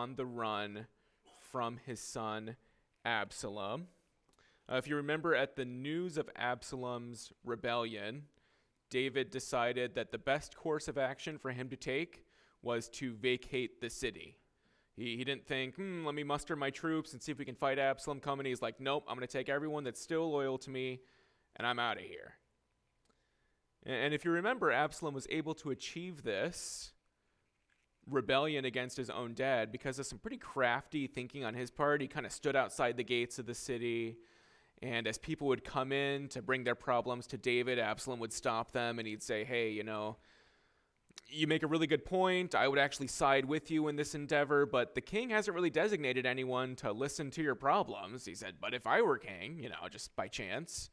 on the run from his son Absalom. Uh, if you remember, at the news of Absalom's rebellion, David decided that the best course of action for him to take was to vacate the city. He, he didn't think, hmm, let me muster my troops and see if we can fight Absalom coming. He's like, nope, I'm going to take everyone that's still loyal to me and I'm out of here. And, and if you remember, Absalom was able to achieve this rebellion against his own dad because of some pretty crafty thinking on his part. He kind of stood outside the gates of the city. And as people would come in to bring their problems to David, Absalom would stop them and he'd say, Hey, you know, you make a really good point. I would actually side with you in this endeavor, but the king hasn't really designated anyone to listen to your problems. He said, But if I were king, you know, just by chance,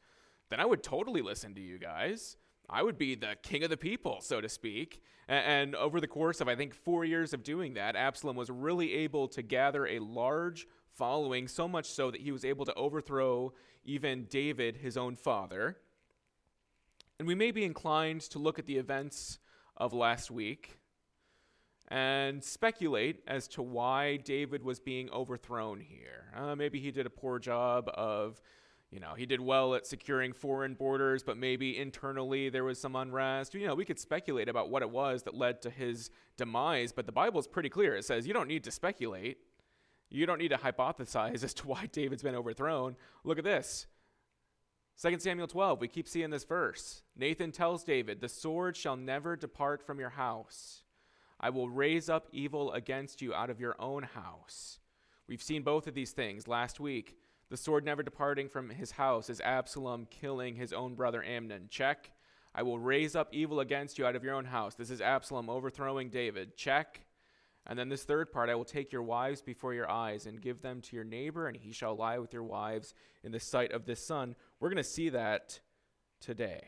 then I would totally listen to you guys. I would be the king of the people, so to speak. And, over the course of, I think, four years of doing that, Absalom was really able to gather a large following, so much so that he was able to overthrow even David, his own father. And we may be inclined to look at the events of last week and speculate as to why David was being overthrown here. Uh, maybe he did a poor job of you know, he did well at securing foreign borders, but maybe internally there was some unrest. You know, we could speculate about what it was that led to his demise, but the Bible is pretty clear. It says you don't need to speculate. You don't need to hypothesize as to why David's been overthrown. Look at this. 2 Samuel 12, we keep seeing this verse. Nathan tells David, The sword shall never depart from your house. I will raise up evil against you out of your own house. We've seen both of these things last week. The sword never departing from his house is Absalom killing his own brother Amnon. Check. I will raise up evil against you out of your own house. This is Absalom overthrowing David. Check. And then this third part I will take your wives before your eyes and give them to your neighbor, and he shall lie with your wives in the sight of this son. We're going to see that today.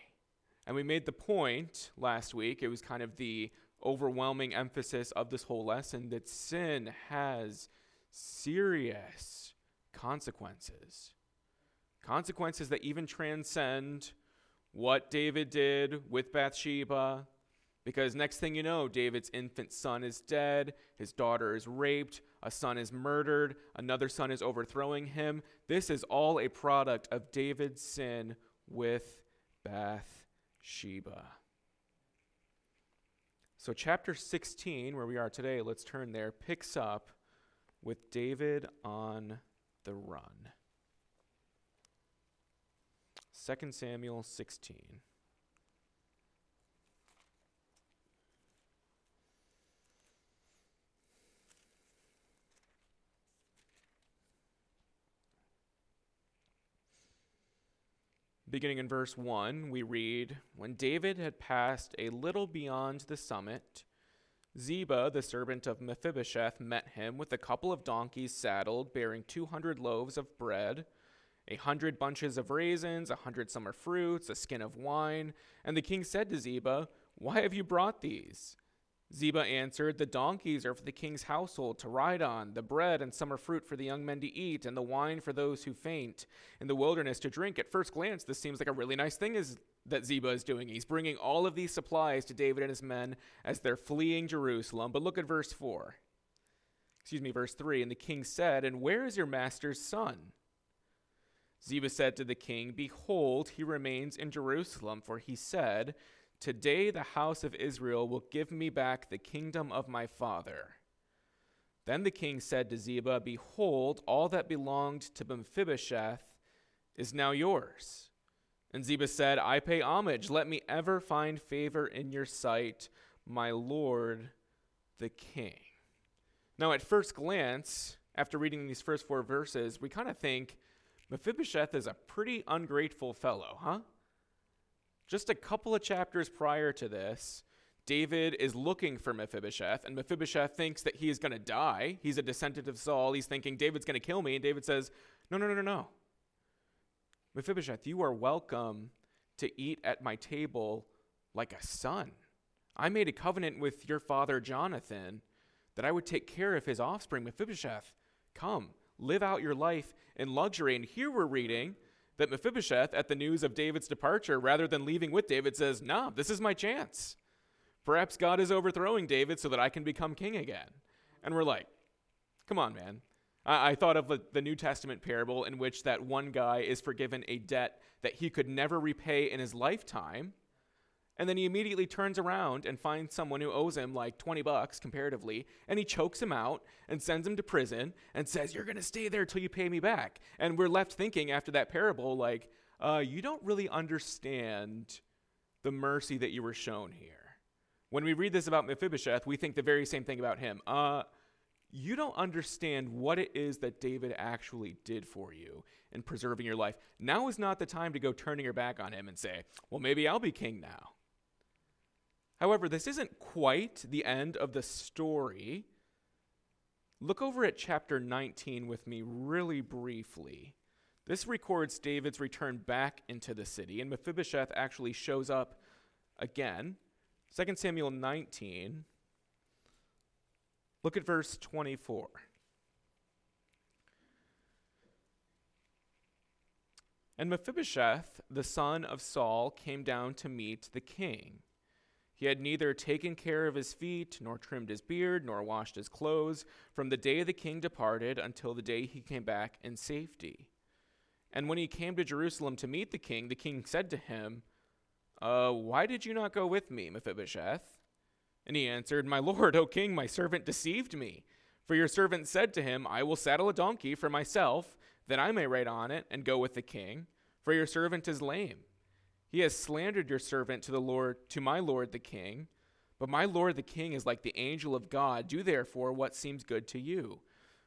And we made the point last week, it was kind of the overwhelming emphasis of this whole lesson that sin has serious consequences. Consequences that even transcend what David did with Bathsheba. Because next thing you know, David's infant son is dead, his daughter is raped, a son is murdered, another son is overthrowing him. This is all a product of David's sin with Bathsheba. So, chapter 16, where we are today, let's turn there, picks up with David on the run. 2 Samuel 16. Beginning in verse 1, we read When David had passed a little beyond the summit, Ziba, the servant of Mephibosheth, met him with a couple of donkeys saddled, bearing two hundred loaves of bread, a hundred bunches of raisins, a hundred summer fruits, a skin of wine. And the king said to Ziba, Why have you brought these? Ziba answered, The donkeys are for the king's household to ride on, the bread and summer fruit for the young men to eat, and the wine for those who faint in the wilderness to drink. At first glance, this seems like a really nice thing, is that Ziba is doing. He's bringing all of these supplies to David and his men as they're fleeing Jerusalem. But look at verse 4. Excuse me, verse 3. And the king said, And where is your master's son? Ziba said to the king, Behold, he remains in Jerusalem, for he said, Today the house of Israel will give me back the kingdom of my father. Then the king said to Ziba, Behold, all that belonged to Mephibosheth is now yours. And Ziba said, I pay homage. Let me ever find favor in your sight, my lord the king. Now, at first glance, after reading these first four verses, we kind of think Mephibosheth is a pretty ungrateful fellow, huh? Just a couple of chapters prior to this, David is looking for Mephibosheth, and Mephibosheth thinks that he is going to die. He's a descendant of Saul. He's thinking, David's going to kill me. And David says, No, no, no, no, no. Mephibosheth, you are welcome to eat at my table like a son. I made a covenant with your father Jonathan that I would take care of his offspring. Mephibosheth, come, live out your life in luxury. And here we're reading that Mephibosheth, at the news of David's departure, rather than leaving with David, says, Nah, this is my chance. Perhaps God is overthrowing David so that I can become king again. And we're like, Come on, man. I, I thought of the, the New Testament parable in which that one guy is forgiven a debt that he could never repay in his lifetime. And then he immediately turns around and finds someone who owes him like 20 bucks comparatively, and he chokes him out and sends him to prison and says, You're going to stay there till you pay me back. And we're left thinking after that parable, like, uh, You don't really understand the mercy that you were shown here. When we read this about Mephibosheth, we think the very same thing about him. Uh, you don't understand what it is that David actually did for you in preserving your life. Now is not the time to go turning your back on him and say, well, maybe I'll be king now. However, this isn't quite the end of the story. Look over at chapter 19 with me really briefly. This records David's return back into the city, and Mephibosheth actually shows up again. 2 Samuel 19, Look at verse 24. And Mephibosheth, the son of Saul, came down to meet the king. He had neither taken care of his feet, nor trimmed his beard, nor washed his clothes, from the day the king departed until the day he came back in safety. And when he came to Jerusalem to meet the king, the king said to him, uh, Why did you not go with me, Mephibosheth? And he answered, My lord, O king, my servant deceived me. For your servant said to him, I will saddle a donkey for myself, that I may ride on it and go with the king, for your servant is lame. He has slandered your servant to the Lord, to my lord the king. But my lord the king is like the angel of God. Do therefore what seems good to you.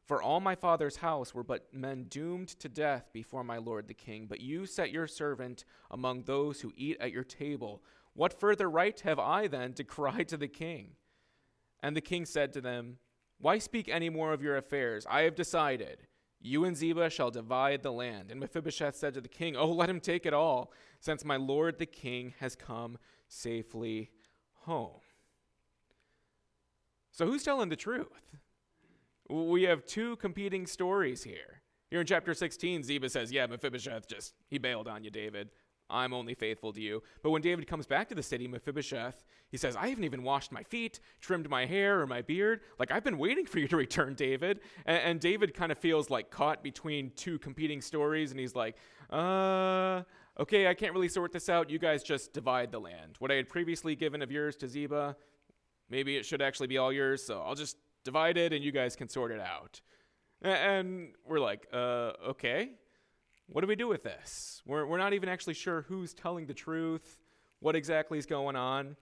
For all my father's house were but men doomed to death before my lord the king. But you set your servant among those who eat at your table. What further right have I then to cry to the king? And the king said to them, Why speak any more of your affairs? I have decided. You and Ziba shall divide the land. And Mephibosheth said to the king, Oh, let him take it all, since my lord the king has come safely home. So, who's telling the truth? We have two competing stories here. Here in chapter 16, Ziba says, Yeah, Mephibosheth just, he bailed on you, David. I'm only faithful to you. But when David comes back to the city, Mephibosheth, he says, I haven't even washed my feet, trimmed my hair or my beard. Like, I've been waiting for you to return, David. And, and David kind of feels like caught between two competing stories, and he's like, uh, okay, I can't really sort this out. You guys just divide the land. What I had previously given of yours to Ziba, maybe it should actually be all yours, so I'll just divide it and you guys can sort it out. And we're like, uh, okay what do we do with this? We're, we're not even actually sure who's telling the truth, what exactly is going on.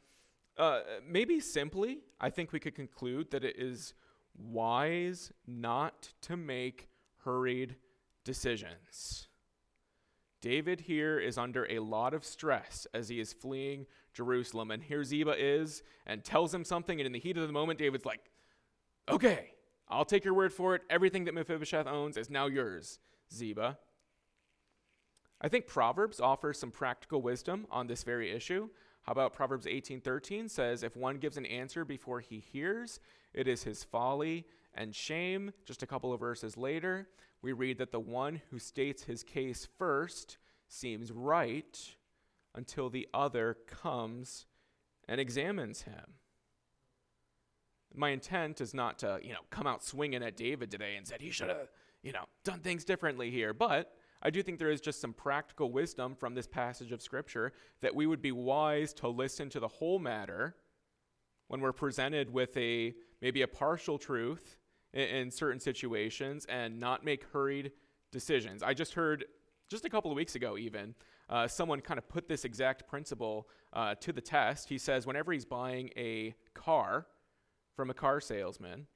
Uh, maybe simply, I think we could conclude that it is wise not to make hurried decisions. David here is under a lot of stress as he is fleeing Jerusalem. And here Ziba is and tells him something. And in the heat of the moment, David's like, okay, I'll take your word for it. Everything that Mephibosheth owns is now yours, Ziba. I think Proverbs offers some practical wisdom on this very issue. How about Proverbs 18:13 says if one gives an answer before he hears, it is his folly and shame. Just a couple of verses later, we read that the one who states his case first seems right until the other comes and examines him. My intent is not to, you know, come out swinging at David today and said he should have, you know, done things differently here, but I do think there is just some practical wisdom from this passage of Scripture that we would be wise to listen to the whole matter when we're presented with a maybe a partial truth in, in certain situations and not make hurried decisions. I just heard just a couple of weeks ago, even, uh, someone kind of put this exact principle uh, to the test. He says, whenever he's buying a car from a car salesman,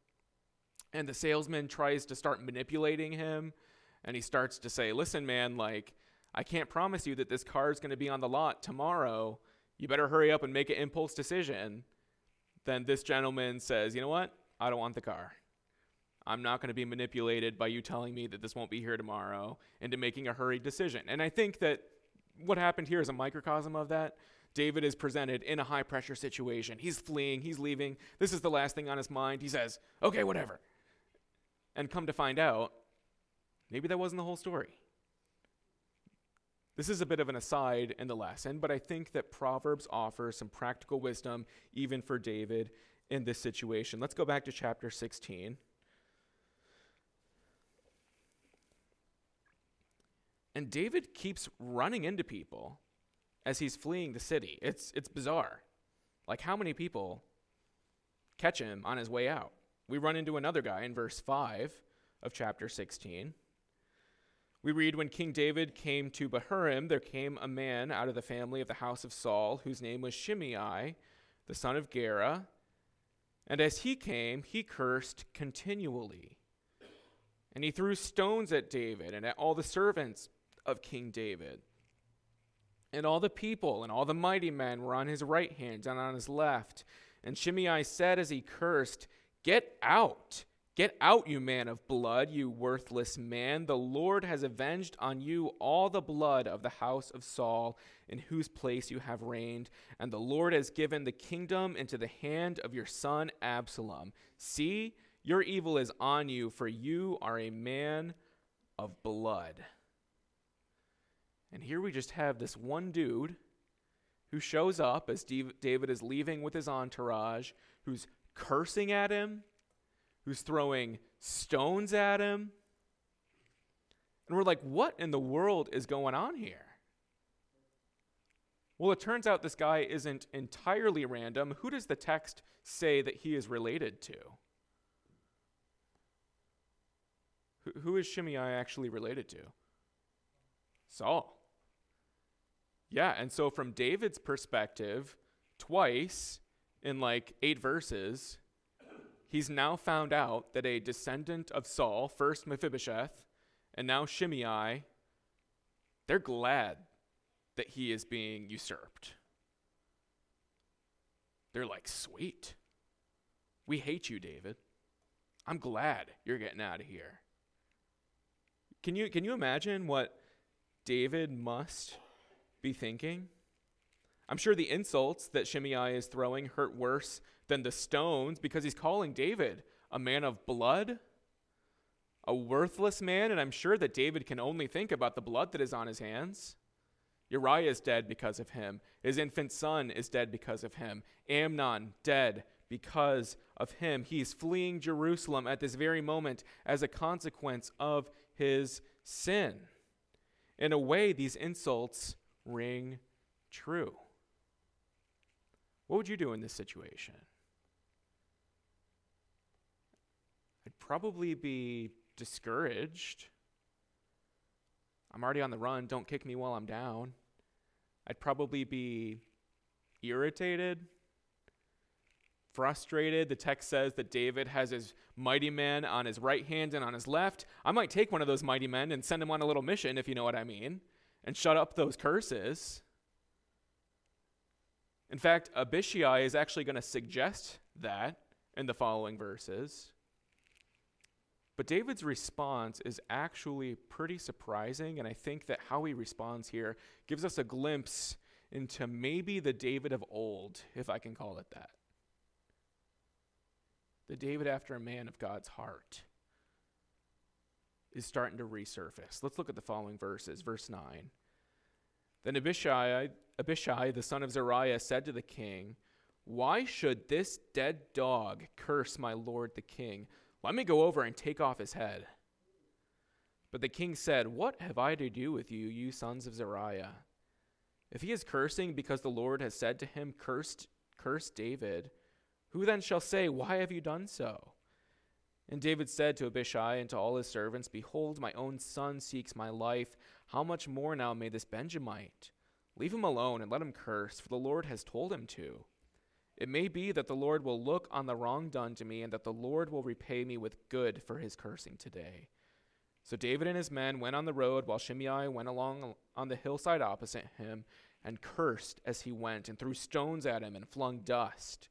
and the salesman tries to start manipulating him and he starts to say, Listen, man, like, I can't promise you that this car is going to be on the lot tomorrow. You better hurry up and make an impulse decision. Then this gentleman says, You know what? I don't want the car. I'm not going to be manipulated by you telling me that this won't be here tomorrow into making a hurried decision. And I think that what happened here is a microcosm of that. David is presented in a high pressure situation. He's fleeing, he's leaving. This is the last thing on his mind. He says, Okay, whatever. And come to find out, Maybe that wasn't the whole story. This is a bit of an aside and the lesson, but I think that Proverbs offers some practical wisdom even for David in this situation. Let's go back to chapter 16. And David keeps running into people as he's fleeing the city. It's, it's bizarre. Like, how many people catch him on his way out? We run into another guy in verse 5 of chapter 16. We read When King David came to Bahurim, there came a man out of the family of the house of Saul, whose name was Shimei, the son of Gera. And as he came, he cursed continually. And he threw stones at David and at all the servants of King David. And all the people and all the mighty men were on his right hand and on his left. And Shimei said as he cursed, Get out! Get out, you man of blood, you worthless man. The Lord has avenged on you all the blood of the house of Saul, in whose place you have reigned. And the Lord has given the kingdom into the hand of your son Absalom. See, your evil is on you, for you are a man of blood. And here we just have this one dude who shows up as David is leaving with his entourage, who's cursing at him, who's throwing stones at him. And we're like, what in the world is going on here? Well, it turns out this guy isn't entirely random. Who does the text say that he is related to? Who is Shimei actually related to? Saul. Yeah, and so from David's perspective, twice in like eight verses, he's now found out that a descendant of Saul, first Mephibosheth, and now Shimei, they're glad that he is being usurped. They're like, sweet. We hate you, David. I'm glad you're getting out of here. Can you, can you imagine what David must be thinking? I'm sure the insults that Shimei is throwing hurt worse than the stones because he's calling David a man of blood, a worthless man, and I'm sure that David can only think about the blood that is on his hands. Uriah is dead because of him. His infant son is dead because of him. Amnon dead because of him. He's fleeing Jerusalem at this very moment as a consequence of his sin. In a way, these insults ring true. What would you do in this situation? Probably be discouraged. I'm already on the run. Don't kick me while I'm down. I'd probably be irritated, frustrated. The text says that David has his mighty men on his right hand and on his left. I might take one of those mighty men and send him on a little mission, if you know what I mean and shut up those curses. In fact, Abishai is actually going to suggest that in the following verses. But David's response is actually pretty surprising, and I think that how he responds here gives us a glimpse into maybe the David of old, if I can call it that. The David after a man of God's heart is starting to resurface. Let's look at the following verses. Verse 9. Then Abishai, Abishai, the son of Zeruiah, said to the king, Why should this dead dog curse my lord the king? Let me go over and take off his head. But the king said, What have I to do with you, you sons of Zeruiah? If he is cursing because the Lord has said to him, Cursed, curse David, who then shall say, Why have you done so? And David said to Abishai and to all his servants, Behold, my own son seeks my life. How much more now may this Benjamite? Leave him alone and let him curse, for the Lord has told him to. It may be that the Lord will look on the wrong done to me, and that the Lord will repay me with good for his cursing today. So David and his men went on the road, while Shimei went along on the hillside opposite him, and cursed as he went, and threw stones at him, and flung dust.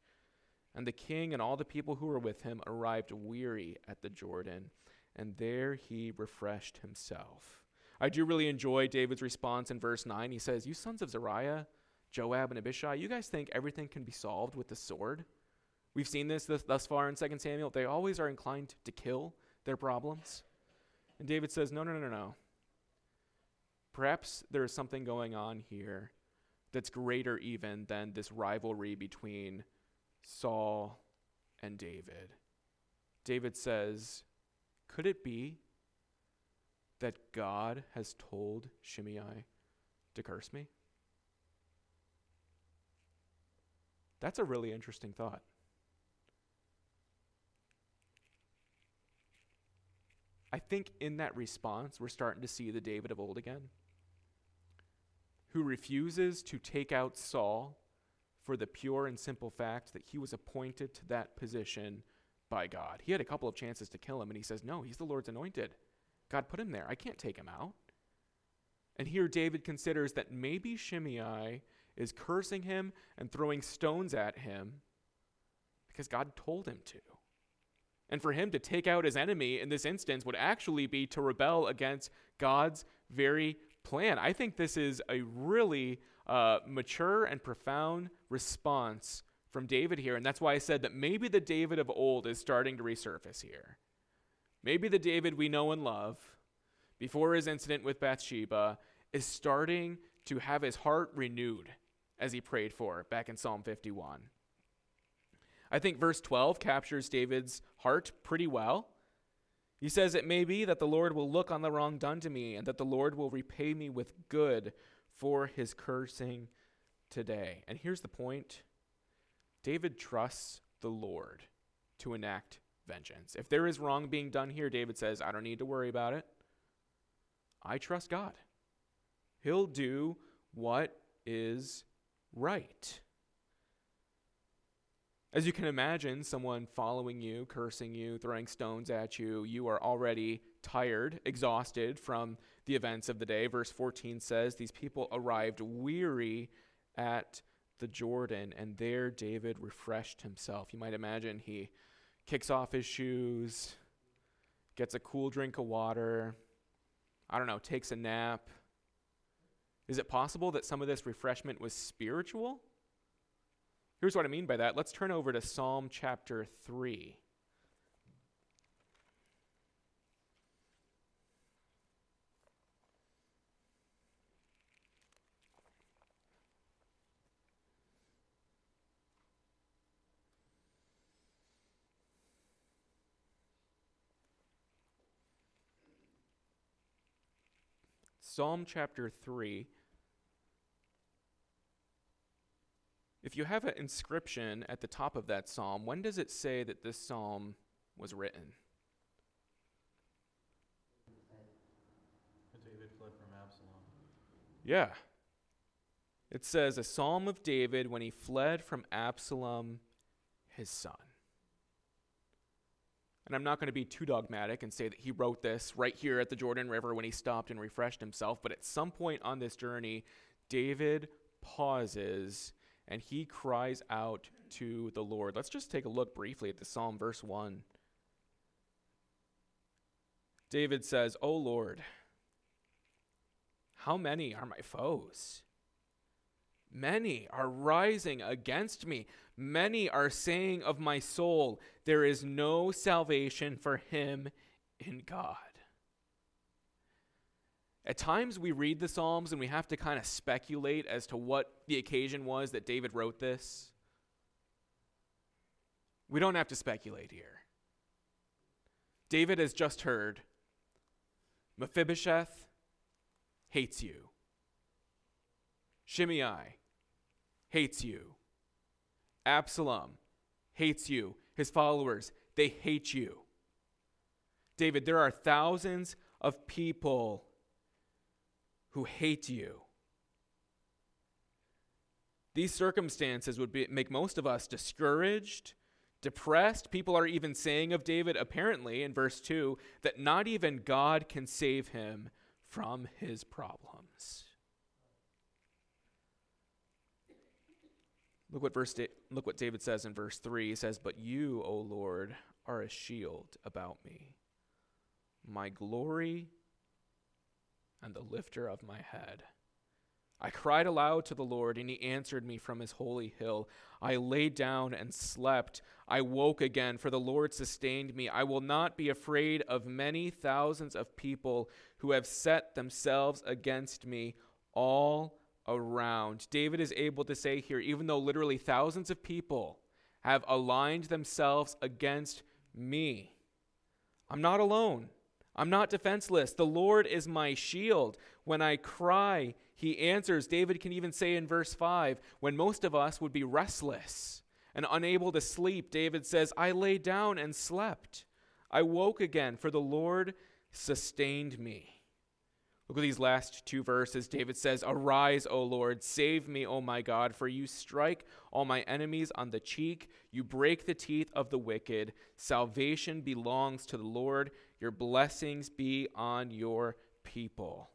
And the king and all the people who were with him arrived weary at the Jordan, and there he refreshed himself. I do really enjoy David's response in verse 9. He says, You sons of Zeruiah, Joab, and Abishai, you guys think everything can be solved with the sword? We've seen this thus far in 2 Samuel. They always are inclined to kill their problems. And David says, No, no, no, no. Perhaps there is something going on here that's greater even than this rivalry between Saul and David. David says, Could it be that God has told Shimei to curse me? That's a really interesting thought. I think in that response, we're starting to see the David of old again, who refuses to take out Saul for the pure and simple fact that he was appointed to that position by God. He had a couple of chances to kill him, and he says, No, he's the Lord's anointed. God put him there. I can't take him out. And here David considers that maybe Shimei is cursing him and throwing stones at him because God told him to. And for him to take out his enemy in this instance would actually be to rebel against God's very plan. I think this is a really uh, mature and profound response from David here. And that's why I said that maybe the David of old is starting to resurface here. Maybe the David we know and love before his incident with Bathsheba is starting to have his heart renewed as he prayed for back in Psalm 51. I think verse 12 captures David's heart pretty well. He says, It may be that the Lord will look on the wrong done to me, and that the Lord will repay me with good for his cursing today. And here's the point David trusts the Lord to enact vengeance. If there is wrong being done here, David says, I don't need to worry about it. I trust God. He'll do what is right. As you can imagine, someone following you, cursing you, throwing stones at you, you are already tired, exhausted from the events of the day. Verse 14 says, These people arrived weary at the Jordan, and there David refreshed himself. You might imagine he kicks off his shoes, gets a cool drink of water, I don't know, takes a nap. Is it possible that some of this refreshment was spiritual? Here's what I mean by that. Let's turn over to Psalm chapter 3. Psalm chapter 3. If you have an inscription at the top of that psalm, when does it say that this psalm was written? David fled from Absalom. Yeah. It says, A psalm of David when he fled from Absalom, his son. And I'm not going to be too dogmatic and say that he wrote this right here at the Jordan River when he stopped and refreshed himself, but at some point on this journey, David pauses and he cries out to the Lord. Let's just take a look briefly at the Psalm, verse 1. David says, O Lord, how many are my foes? Many are rising against me. Many are saying of my soul, There is no salvation for him in God. At times we read the Psalms and we have to kind of speculate as to what the occasion was that David wrote this. We don't have to speculate here. David has just heard Mephibosheth hates you. Shimei hates you. Absalom hates you. His followers, they hate you. David, there are thousands of people who hate you. These circumstances would be, make most of us discouraged, depressed. People are even saying of David, apparently, in verse 2, that not even God can save him from his problems. Look what verse look what David says in verse 3. He says, "But you, O Lord, are a shield about me, my glory and the lifter of my head." I cried aloud to the Lord, and he answered me from his holy hill. I lay down and slept. I woke again, for the Lord sustained me. I will not be afraid of many thousands of people who have set themselves against me all around. David is able to say here, even though literally thousands of people have aligned themselves against me, I'm not alone. I'm not defenseless. The Lord is my shield. When I cry, he answers. David can even say in verse 5 when most of us would be restless and unable to sleep, David says, I lay down and slept. I woke again, for the Lord sustained me. Look at these last two verses. David says, Arise, O Lord, save me, O my God, for you strike all my enemies on the cheek, you break the teeth of the wicked. Salvation belongs to the Lord, your blessings be on your people.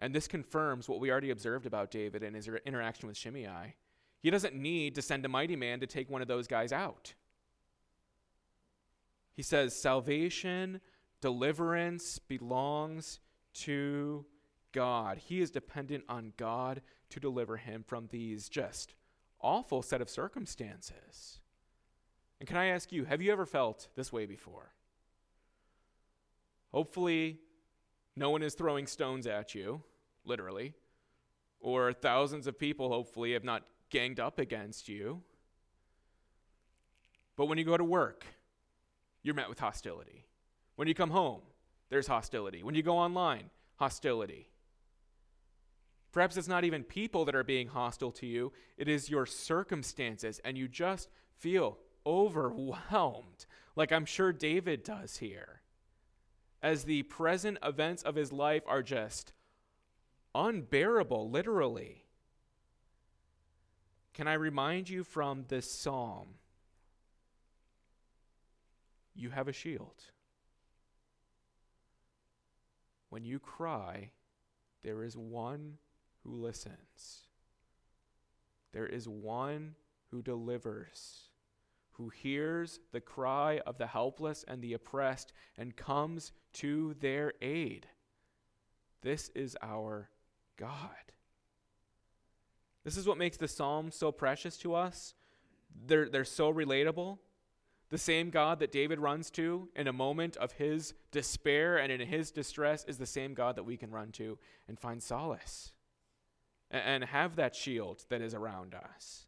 And this confirms what we already observed about David and his interaction with Shimei. He doesn't need to send a mighty man to take one of those guys out. He says, Salvation, deliverance belongs to God. He is dependent on God to deliver him from these just awful set of circumstances. And can I ask you, have you ever felt this way before? Hopefully, no one is throwing stones at you, literally, or thousands of people, hopefully, have not ganged up against you. But when you go to work, you're met with hostility. When you come home, there's hostility. When you go online, hostility. Perhaps it's not even people that are being hostile to you, it is your circumstances, and you just feel overwhelmed, like I'm sure David does here, as the present events of his life are just unbearable, literally. Can I remind you from this psalm? You have a shield. When you cry, there is one who listens. There is one who delivers, who hears the cry of the helpless and the oppressed and comes to their aid. This is our God. This is what makes the Psalms so precious to us. They're, they're so relatable. The same God that David runs to in a moment of his despair and in his distress is the same God that we can run to and find solace and, have that shield that is around us.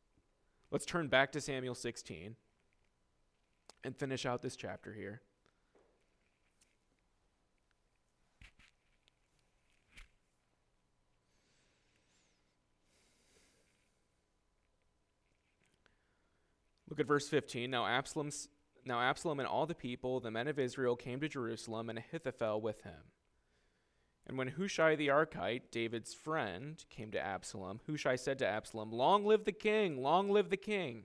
Let's turn back to Samuel 16 and finish out this chapter here. Look at verse 15. Now Absalom, now Absalom and all the people, the men of Israel, came to Jerusalem, and Ahithophel with him. And when Hushai the Archite, David's friend, came to Absalom, Hushai said to Absalom, Long live the king! Long live the king!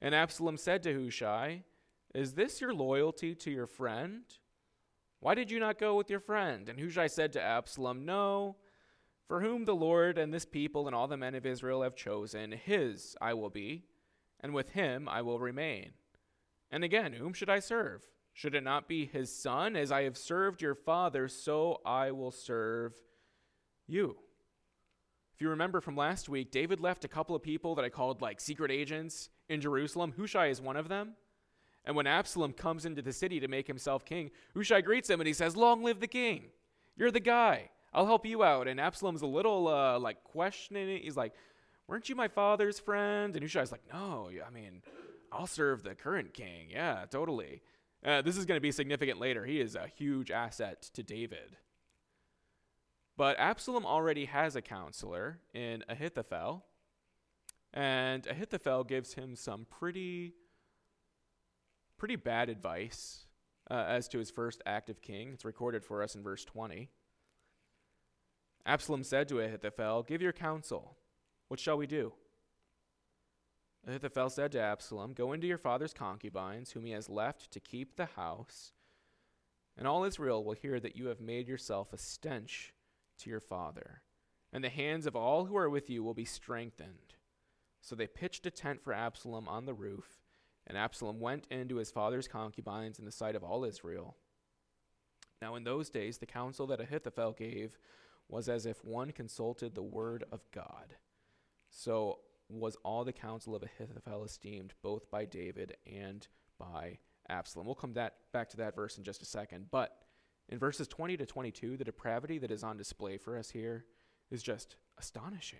And Absalom said to Hushai, Is this your loyalty to your friend? Why did you not go with your friend? And Hushai said to Absalom, No, for whom the Lord and this people and all the men of Israel have chosen, his I will be and with him I will remain. And again, whom should I serve? Should it not be his son? As I have served your father, so I will serve you. If you remember from last week, David left a couple of people that I called like secret agents in Jerusalem. Hushai is one of them. And when Absalom comes into the city to make himself king, Hushai greets him and he says, Long live the king. You're the guy. I'll help you out. And Absalom's a little uh, like questioning it. He's like, weren't you my father's friend? And Hushai's like, no, I mean, I'll serve the current king. Yeah, totally. Uh, this is going to be significant later. He is a huge asset to David. But Absalom already has a counselor in Ahithophel, and Ahithophel gives him some pretty, pretty bad advice uh, as to his first act of king. It's recorded for us in verse 20. Absalom said to Ahithophel, Give your counsel. What shall we do? Ahithophel said to Absalom, Go into your father's concubines, whom he has left to keep the house, and all Israel will hear that you have made yourself a stench to your father, and the hands of all who are with you will be strengthened. So they pitched a tent for Absalom on the roof, and Absalom went into his father's concubines in the sight of all Israel. Now, in those days, the counsel that Ahithophel gave was as if one consulted the word of God. So was all the counsel of Ahithophel esteemed, both by David and by Absalom. We'll come that, back to that verse in just a second. But in verses 20 to 22, the depravity that is on display for us here is just astonishing.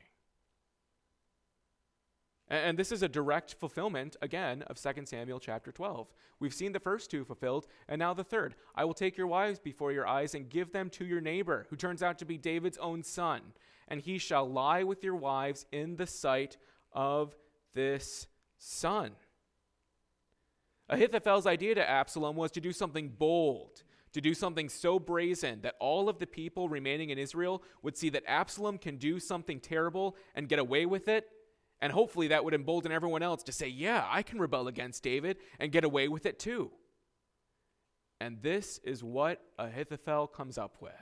And this is a direct fulfillment, again, of 2 Samuel chapter 12. We've seen the first two fulfilled, and now the third. I will take your wives before your eyes and give them to your neighbor, who turns out to be David's own son, and he shall lie with your wives in the sight of this son. Ahithophel's idea to Absalom was to do something bold, to do something so brazen that all of the people remaining in Israel would see that Absalom can do something terrible and get away with it and hopefully that would embolden everyone else to say, yeah, I can rebel against David and get away with it too. And this is what Ahithophel comes up with.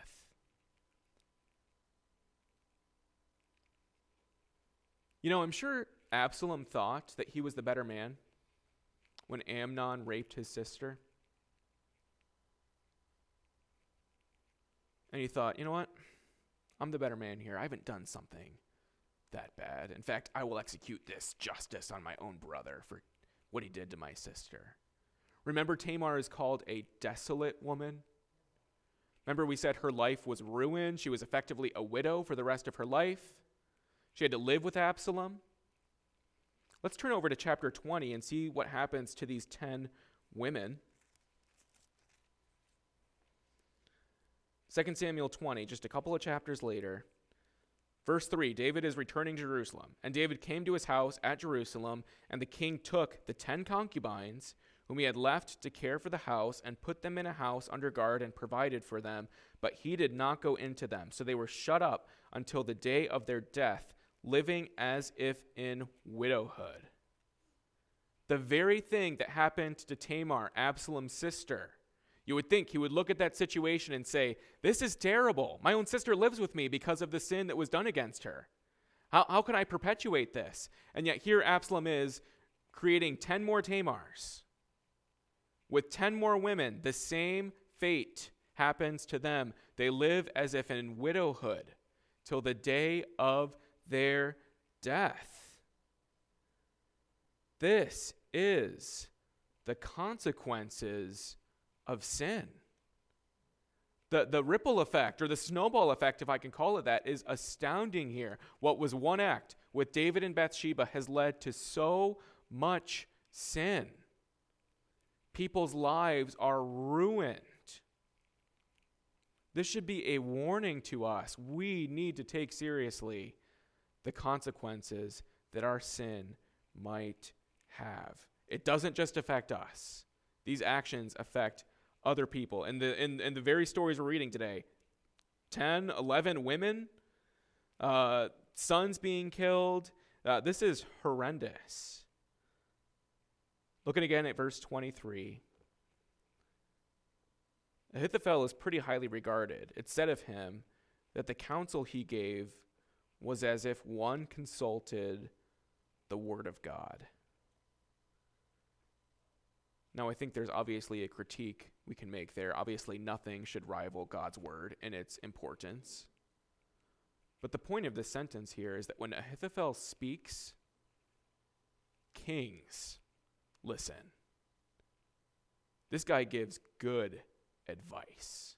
You know, I'm sure Absalom thought that he was the better man when Amnon raped his sister. And he thought, you know what? I'm the better man here. I haven't done something that bad. In fact, I will execute this justice on my own brother for what he did to my sister. Remember, Tamar is called a desolate woman. Remember, we said her life was ruined. She was effectively a widow for the rest of her life. She had to live with Absalom. Let's turn over to chapter 20 and see what happens to these 10 women. 2 Samuel 20, just a couple of chapters later. Verse 3 David is returning to Jerusalem. And David came to his house at Jerusalem, and the king took the ten concubines whom he had left to care for the house and put them in a house under guard and provided for them. But he did not go into them. So they were shut up until the day of their death, living as if in widowhood. The very thing that happened to Tamar, Absalom's sister, you would think he would look at that situation and say, This is terrible. My own sister lives with me because of the sin that was done against her. How, how can I perpetuate this? And yet here Absalom is creating 10 more Tamars. With 10 more women, the same fate happens to them. They live as if in widowhood till the day of their death. This is the consequences of sin. The, the ripple effect, or the snowball effect, if I can call it that, is astounding here. What was one act with David and Bathsheba has led to so much sin. People's lives are ruined. This should be a warning to us. We need to take seriously the consequences that our sin might have. It doesn't just affect us, these actions affect other people. And the in, in the very stories we're reading today, 10, 11 women, uh, sons being killed. Uh, this is horrendous. Looking again at verse 23. Ahithophel is pretty highly regarded. It's said of him that the counsel he gave was as if one consulted the word of God. Now, I think there's obviously a critique we can make there. Obviously, nothing should rival God's word in its importance. But the point of this sentence here is that when Ahithophel speaks, kings listen. This guy gives good advice.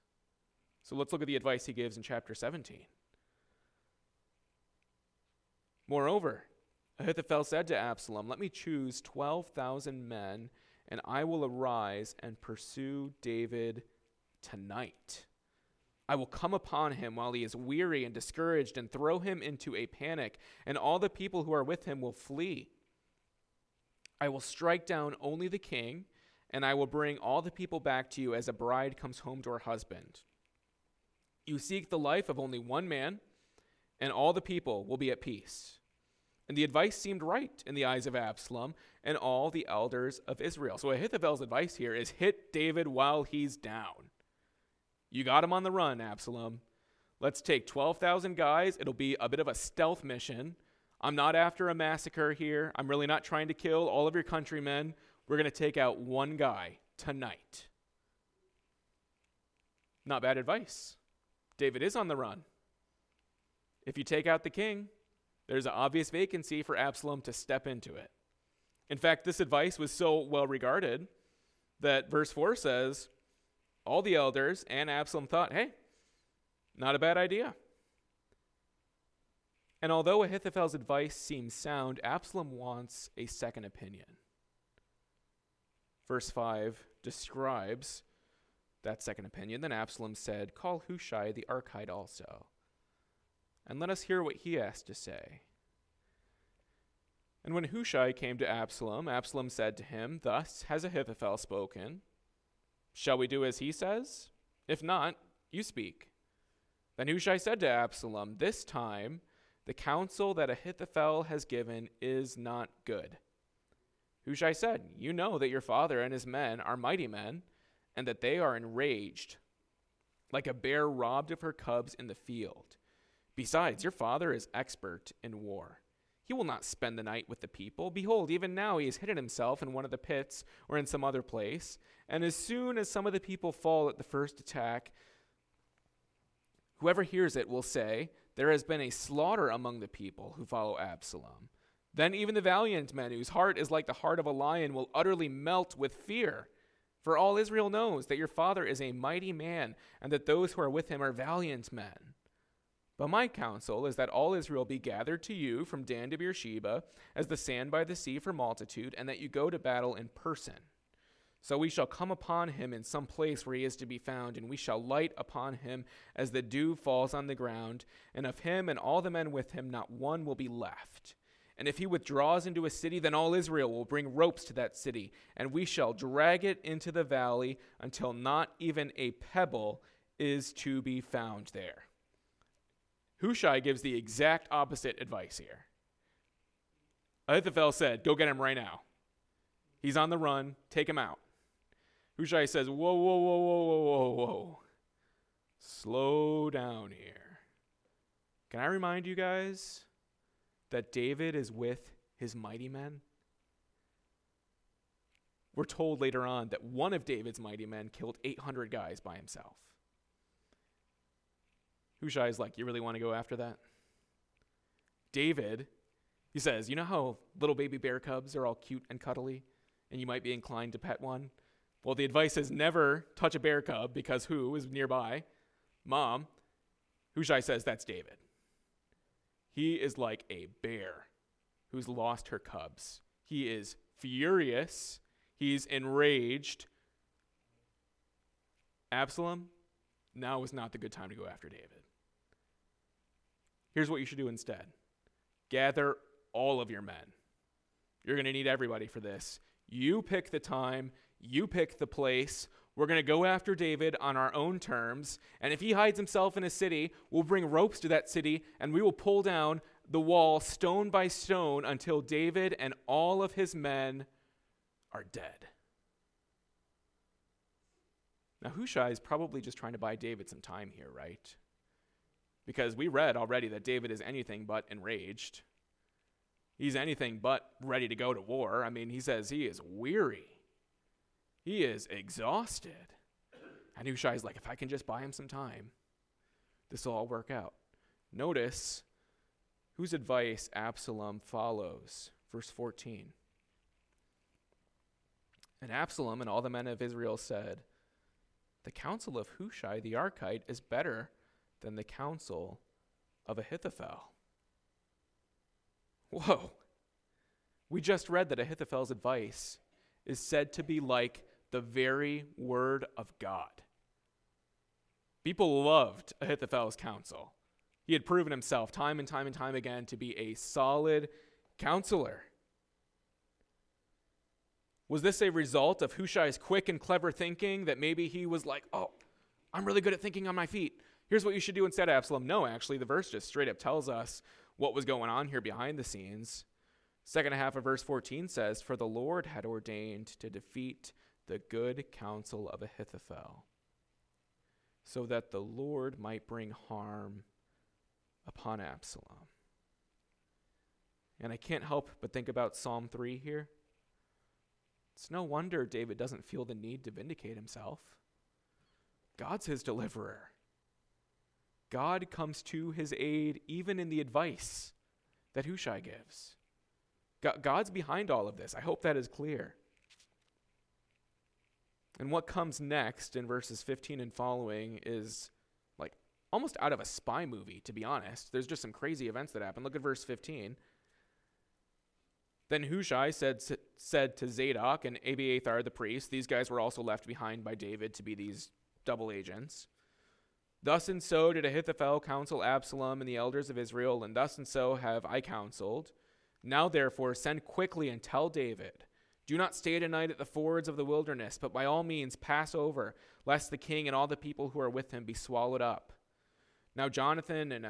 So let's look at the advice he gives in chapter 17. Moreover, Ahithophel said to Absalom, Let me choose 12,000 men and I will arise and pursue David tonight. I will come upon him while he is weary and discouraged and throw him into a panic, and all the people who are with him will flee. I will strike down only the king, and I will bring all the people back to you as a bride comes home to her husband. You seek the life of only one man, and all the people will be at peace. And the advice seemed right in the eyes of Absalom and all the elders of Israel. So Ahithophel's advice here is hit David while he's down. You got him on the run, Absalom. Let's take 12,000 guys. It'll be a bit of a stealth mission. I'm not after a massacre here. I'm really not trying to kill all of your countrymen. We're going to take out one guy tonight. Not bad advice. David is on the run. If you take out the king, there's an obvious vacancy for Absalom to step into it. In fact, this advice was so well regarded that verse 4 says, All the elders and Absalom thought, hey, not a bad idea. And although Ahithophel's advice seems sound, Absalom wants a second opinion. Verse 5 describes that second opinion. Then Absalom said, Call Hushai the Archite also, and let us hear what he has to say. And when Hushai came to Absalom, Absalom said to him, Thus has Ahithophel spoken. Shall we do as he says? If not, you speak. Then Hushai said to Absalom, This time the counsel that Ahithophel has given is not good. Hushai said, You know that your father and his men are mighty men, and that they are enraged, like a bear robbed of her cubs in the field. Besides, your father is expert in war. He will not spend the night with the people. Behold, even now he has hidden himself in one of the pits or in some other place. And as soon as some of the people fall at the first attack, whoever hears it will say, There has been a slaughter among the people who follow Absalom. Then even the valiant men, whose heart is like the heart of a lion, will utterly melt with fear. For all Israel knows that your father is a mighty man, and that those who are with him are valiant men. But my counsel is that all Israel be gathered to you from Dan to Beersheba, as the sand by the sea for multitude, and that you go to battle in person. So we shall come upon him in some place where he is to be found, and we shall light upon him as the dew falls on the ground, and of him and all the men with him not one will be left. And if he withdraws into a city, then all Israel will bring ropes to that city, and we shall drag it into the valley until not even a pebble is to be found there. Hushai gives the exact opposite advice here. Ahithophel said, Go get him right now. He's on the run, take him out. Hushai says, Whoa, whoa, whoa, whoa, whoa, whoa, whoa. Slow down here. Can I remind you guys that David is with his mighty men? We're told later on that one of David's mighty men killed 800 guys by himself. Hushai is like, You really want to go after that? David, he says, You know how little baby bear cubs are all cute and cuddly, and you might be inclined to pet one? Well, the advice is never touch a bear cub because who is nearby? Mom. Hushai says, That's David. He is like a bear who's lost her cubs. He is furious. He's enraged. Absalom, now is not the good time to go after David. Here's what you should do instead gather all of your men. You're going to need everybody for this. You pick the time, you pick the place. We're going to go after David on our own terms. And if he hides himself in a city, we'll bring ropes to that city and we will pull down the wall stone by stone until David and all of his men are dead. Now, Hushai is probably just trying to buy David some time here, right? Because we read already that David is anything but enraged. He's anything but ready to go to war. I mean, he says he is weary. He is exhausted. And Hushai's like, if I can just buy him some time, this will all work out. Notice whose advice Absalom follows. Verse 14. And Absalom and all the men of Israel said, The counsel of Hushai the Archite is better than the counsel of Ahithophel. Whoa. We just read that Ahithophel's advice is said to be like the very word of God. People loved Ahithophel's counsel. He had proven himself time and time and time again to be a solid counselor. Was this a result of Hushai's quick and clever thinking that maybe he was like, oh, I'm really good at thinking on my feet? Here's what you should do instead, of Absalom. No, actually, the verse just straight up tells us what was going on here behind the scenes. Second half of verse 14 says, For the Lord had ordained to defeat the good counsel of Ahithophel, so that the Lord might bring harm upon Absalom. And I can't help but think about Psalm 3 here. It's no wonder David doesn't feel the need to vindicate himself. God's his deliverer. God comes to his aid even in the advice that Hushai gives. God's behind all of this. I hope that is clear. And what comes next in verses 15 and following is like almost out of a spy movie, to be honest. There's just some crazy events that happen. Look at verse 15. Then Hushai said, said to Zadok and Abiathar the priest, these guys were also left behind by David to be these double agents. Thus and so did Ahithophel counsel Absalom and the elders of Israel, and thus and so have I counseled. Now therefore send quickly and tell David, Do not stay tonight at the fords of the wilderness, but by all means pass over, lest the king and all the people who are with him be swallowed up. Now Jonathan and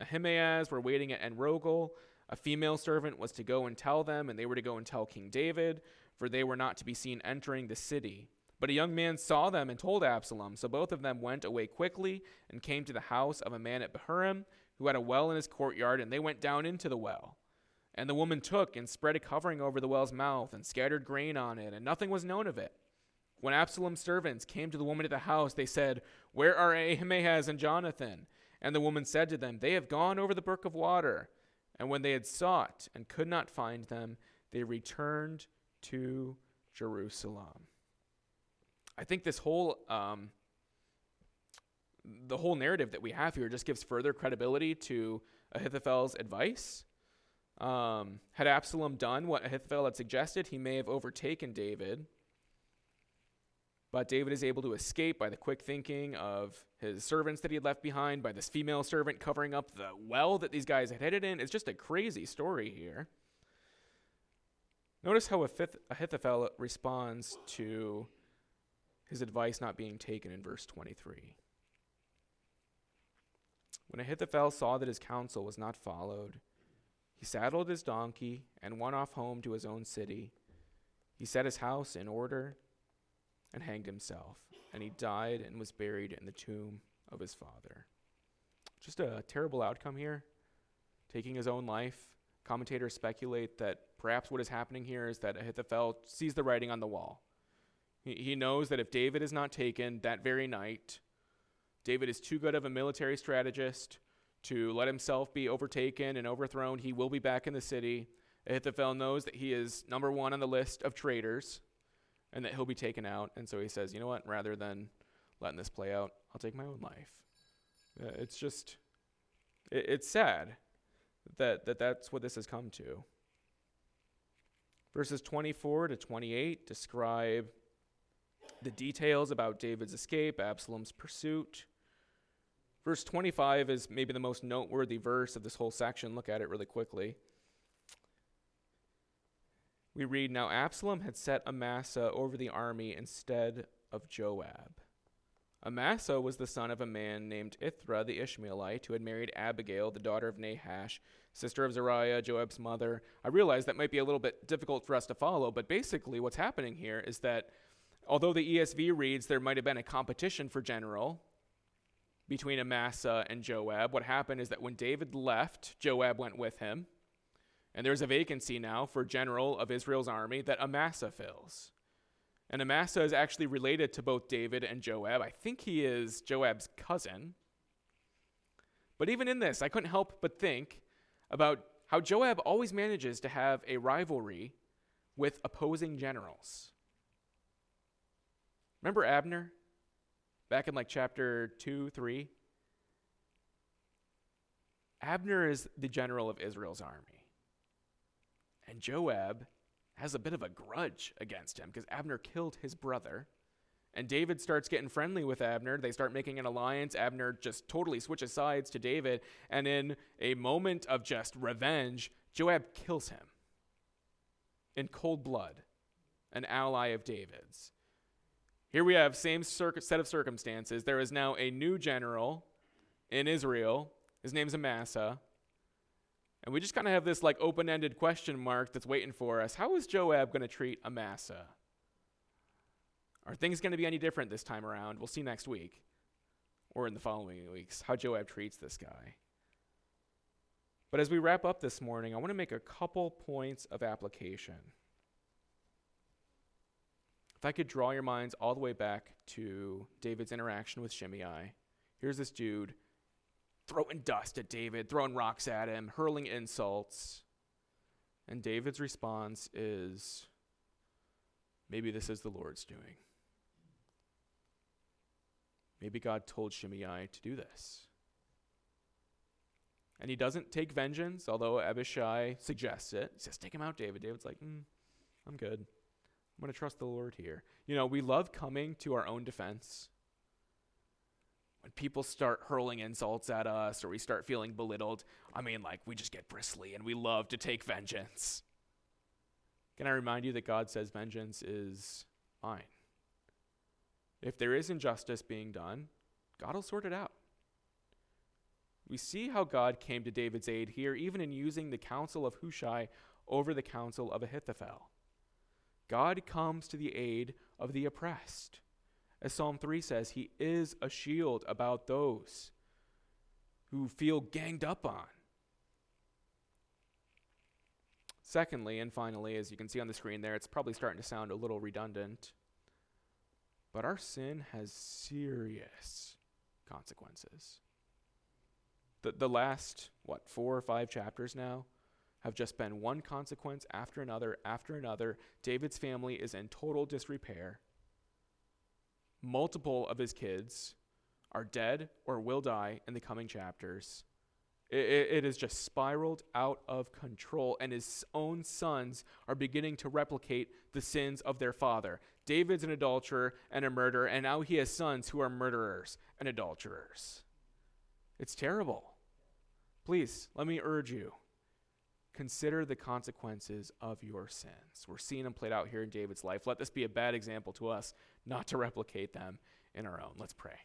Ahimaaz were waiting at Enrogel. A female servant was to go and tell them, and they were to go and tell King David, for they were not to be seen entering the city. But a young man saw them and told Absalom. So both of them went away quickly and came to the house of a man at Bahurim who had a well in his courtyard, and they went down into the well. And the woman took and spread a covering over the well's mouth and scattered grain on it, and nothing was known of it. When Absalom's servants came to the woman at the house, they said, Where are Ahimaaz and Jonathan? And the woman said to them, They have gone over the brook of water. And when they had sought and could not find them, they returned to Jerusalem. I think this whole um, the whole narrative that we have here just gives further credibility to Ahithophel's advice. Um, had Absalom done what Ahithophel had suggested, he may have overtaken David. But David is able to escape by the quick thinking of his servants that he had left behind, by this female servant covering up the well that these guys had headed in. It's just a crazy story here. Notice how Ahithophel responds to his advice not being taken in verse 23. When Ahithophel saw that his counsel was not followed, he saddled his donkey and went off home to his own city. He set his house in order and hanged himself, and he died and was buried in the tomb of his father. Just a terrible outcome here, taking his own life. Commentators speculate that perhaps what is happening here is that Ahithophel sees the writing on the wall. He, knows that if David is not taken that very night, David is too good of a military strategist to let himself be overtaken and overthrown. He will be back in the city. Ahithophel knows that he is number one on the list of traitors and that he'll be taken out. And so he says, you know what? Rather than letting this play out, I'll take my own life. Uh, it's just, it, it's sad that, that that's what this has come to. Verses 24 to 28 describe the details about David's escape, Absalom's pursuit. Verse 25 is maybe the most noteworthy verse of this whole section. Look at it really quickly. We read Now Absalom had set Amasa over the army instead of Joab. Amasa was the son of a man named Ithra the Ishmaelite, who had married Abigail, the daughter of Nahash, sister of Zeruiah, Joab's mother. I realize that might be a little bit difficult for us to follow, but basically what's happening here is that Although the ESV reads there might have been a competition for general between Amasa and Joab, what happened is that when David left, Joab went with him. And there's a vacancy now for general of Israel's army that Amasa fills. And Amasa is actually related to both David and Joab. I think he is Joab's cousin. But even in this, I couldn't help but think about how Joab always manages to have a rivalry with opposing generals. Remember Abner? Back in like chapter 2, 3? Abner is the general of Israel's army. And Joab has a bit of a grudge against him because Abner killed his brother. And David starts getting friendly with Abner. They start making an alliance. Abner just totally switches sides to David. And in a moment of just revenge, Joab kills him in cold blood, an ally of David's. Here we have same set of circumstances. There is now a new general in Israel. His name's Amasa. And we just kind of have this like open-ended question mark that's waiting for us. How is Joab going to treat Amasa? Are things going to be any different this time around? We'll see next week or in the following weeks how Joab treats this guy. But as we wrap up this morning, I want to make a couple points of application. If I could draw your minds all the way back to David's interaction with Shimei, here's this dude throwing dust at David, throwing rocks at him, hurling insults. And David's response is maybe this is the Lord's doing. Maybe God told Shimei to do this. And he doesn't take vengeance, although Abishai suggests it. He says, Take him out, David. David's like, mm, I'm good. I'm going to trust the Lord here. You know, we love coming to our own defense. When people start hurling insults at us or we start feeling belittled, I mean, like, we just get bristly and we love to take vengeance. Can I remind you that God says vengeance is mine? If there is injustice being done, God will sort it out. We see how God came to David's aid here, even in using the counsel of Hushai over the counsel of Ahithophel. God comes to the aid of the oppressed. As Psalm 3 says, He is a shield about those who feel ganged up on. Secondly, and finally, as you can see on the screen there, it's probably starting to sound a little redundant, but our sin has serious consequences. The, the last, what, four or five chapters now have just been one consequence after another after another. David's family is in total disrepair. Multiple of his kids are dead or will die in the coming chapters. It, it, it has just spiraled out of control, and his own sons are beginning to replicate the sins of their father. David's an adulterer and a murderer, and now he has sons who are murderers and adulterers. It's terrible. Please, let me urge you consider the consequences of your sins. We're seeing them played out here in David's life. Let this be a bad example to us, not to replicate them in our own. Let's pray.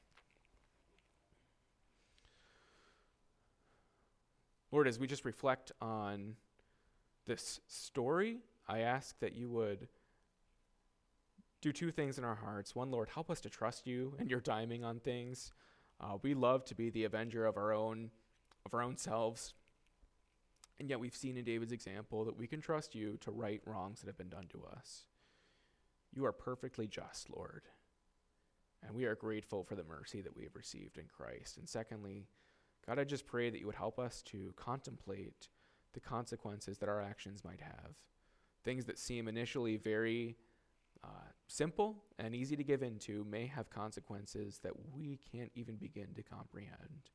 Lord, as we just reflect on this story, I ask that you would do two things in our hearts. One, Lord, help us to trust you and your timing on things. Uh, we love to be the avenger of our own of our own selves. And yet we've seen in David's example that we can trust you to right wrongs that have been done to us. You are perfectly just, Lord. And we are grateful for the mercy that we have received in Christ. And secondly, God, I just pray that you would help us to contemplate the consequences that our actions might have. Things that seem initially very uh, simple and easy to give into may have consequences that we can't even begin to comprehend.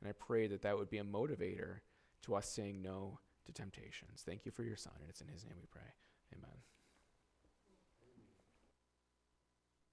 And I pray that that would be a motivator to us saying no to temptations. Thank you for your son, and it's in his name we pray. Amen.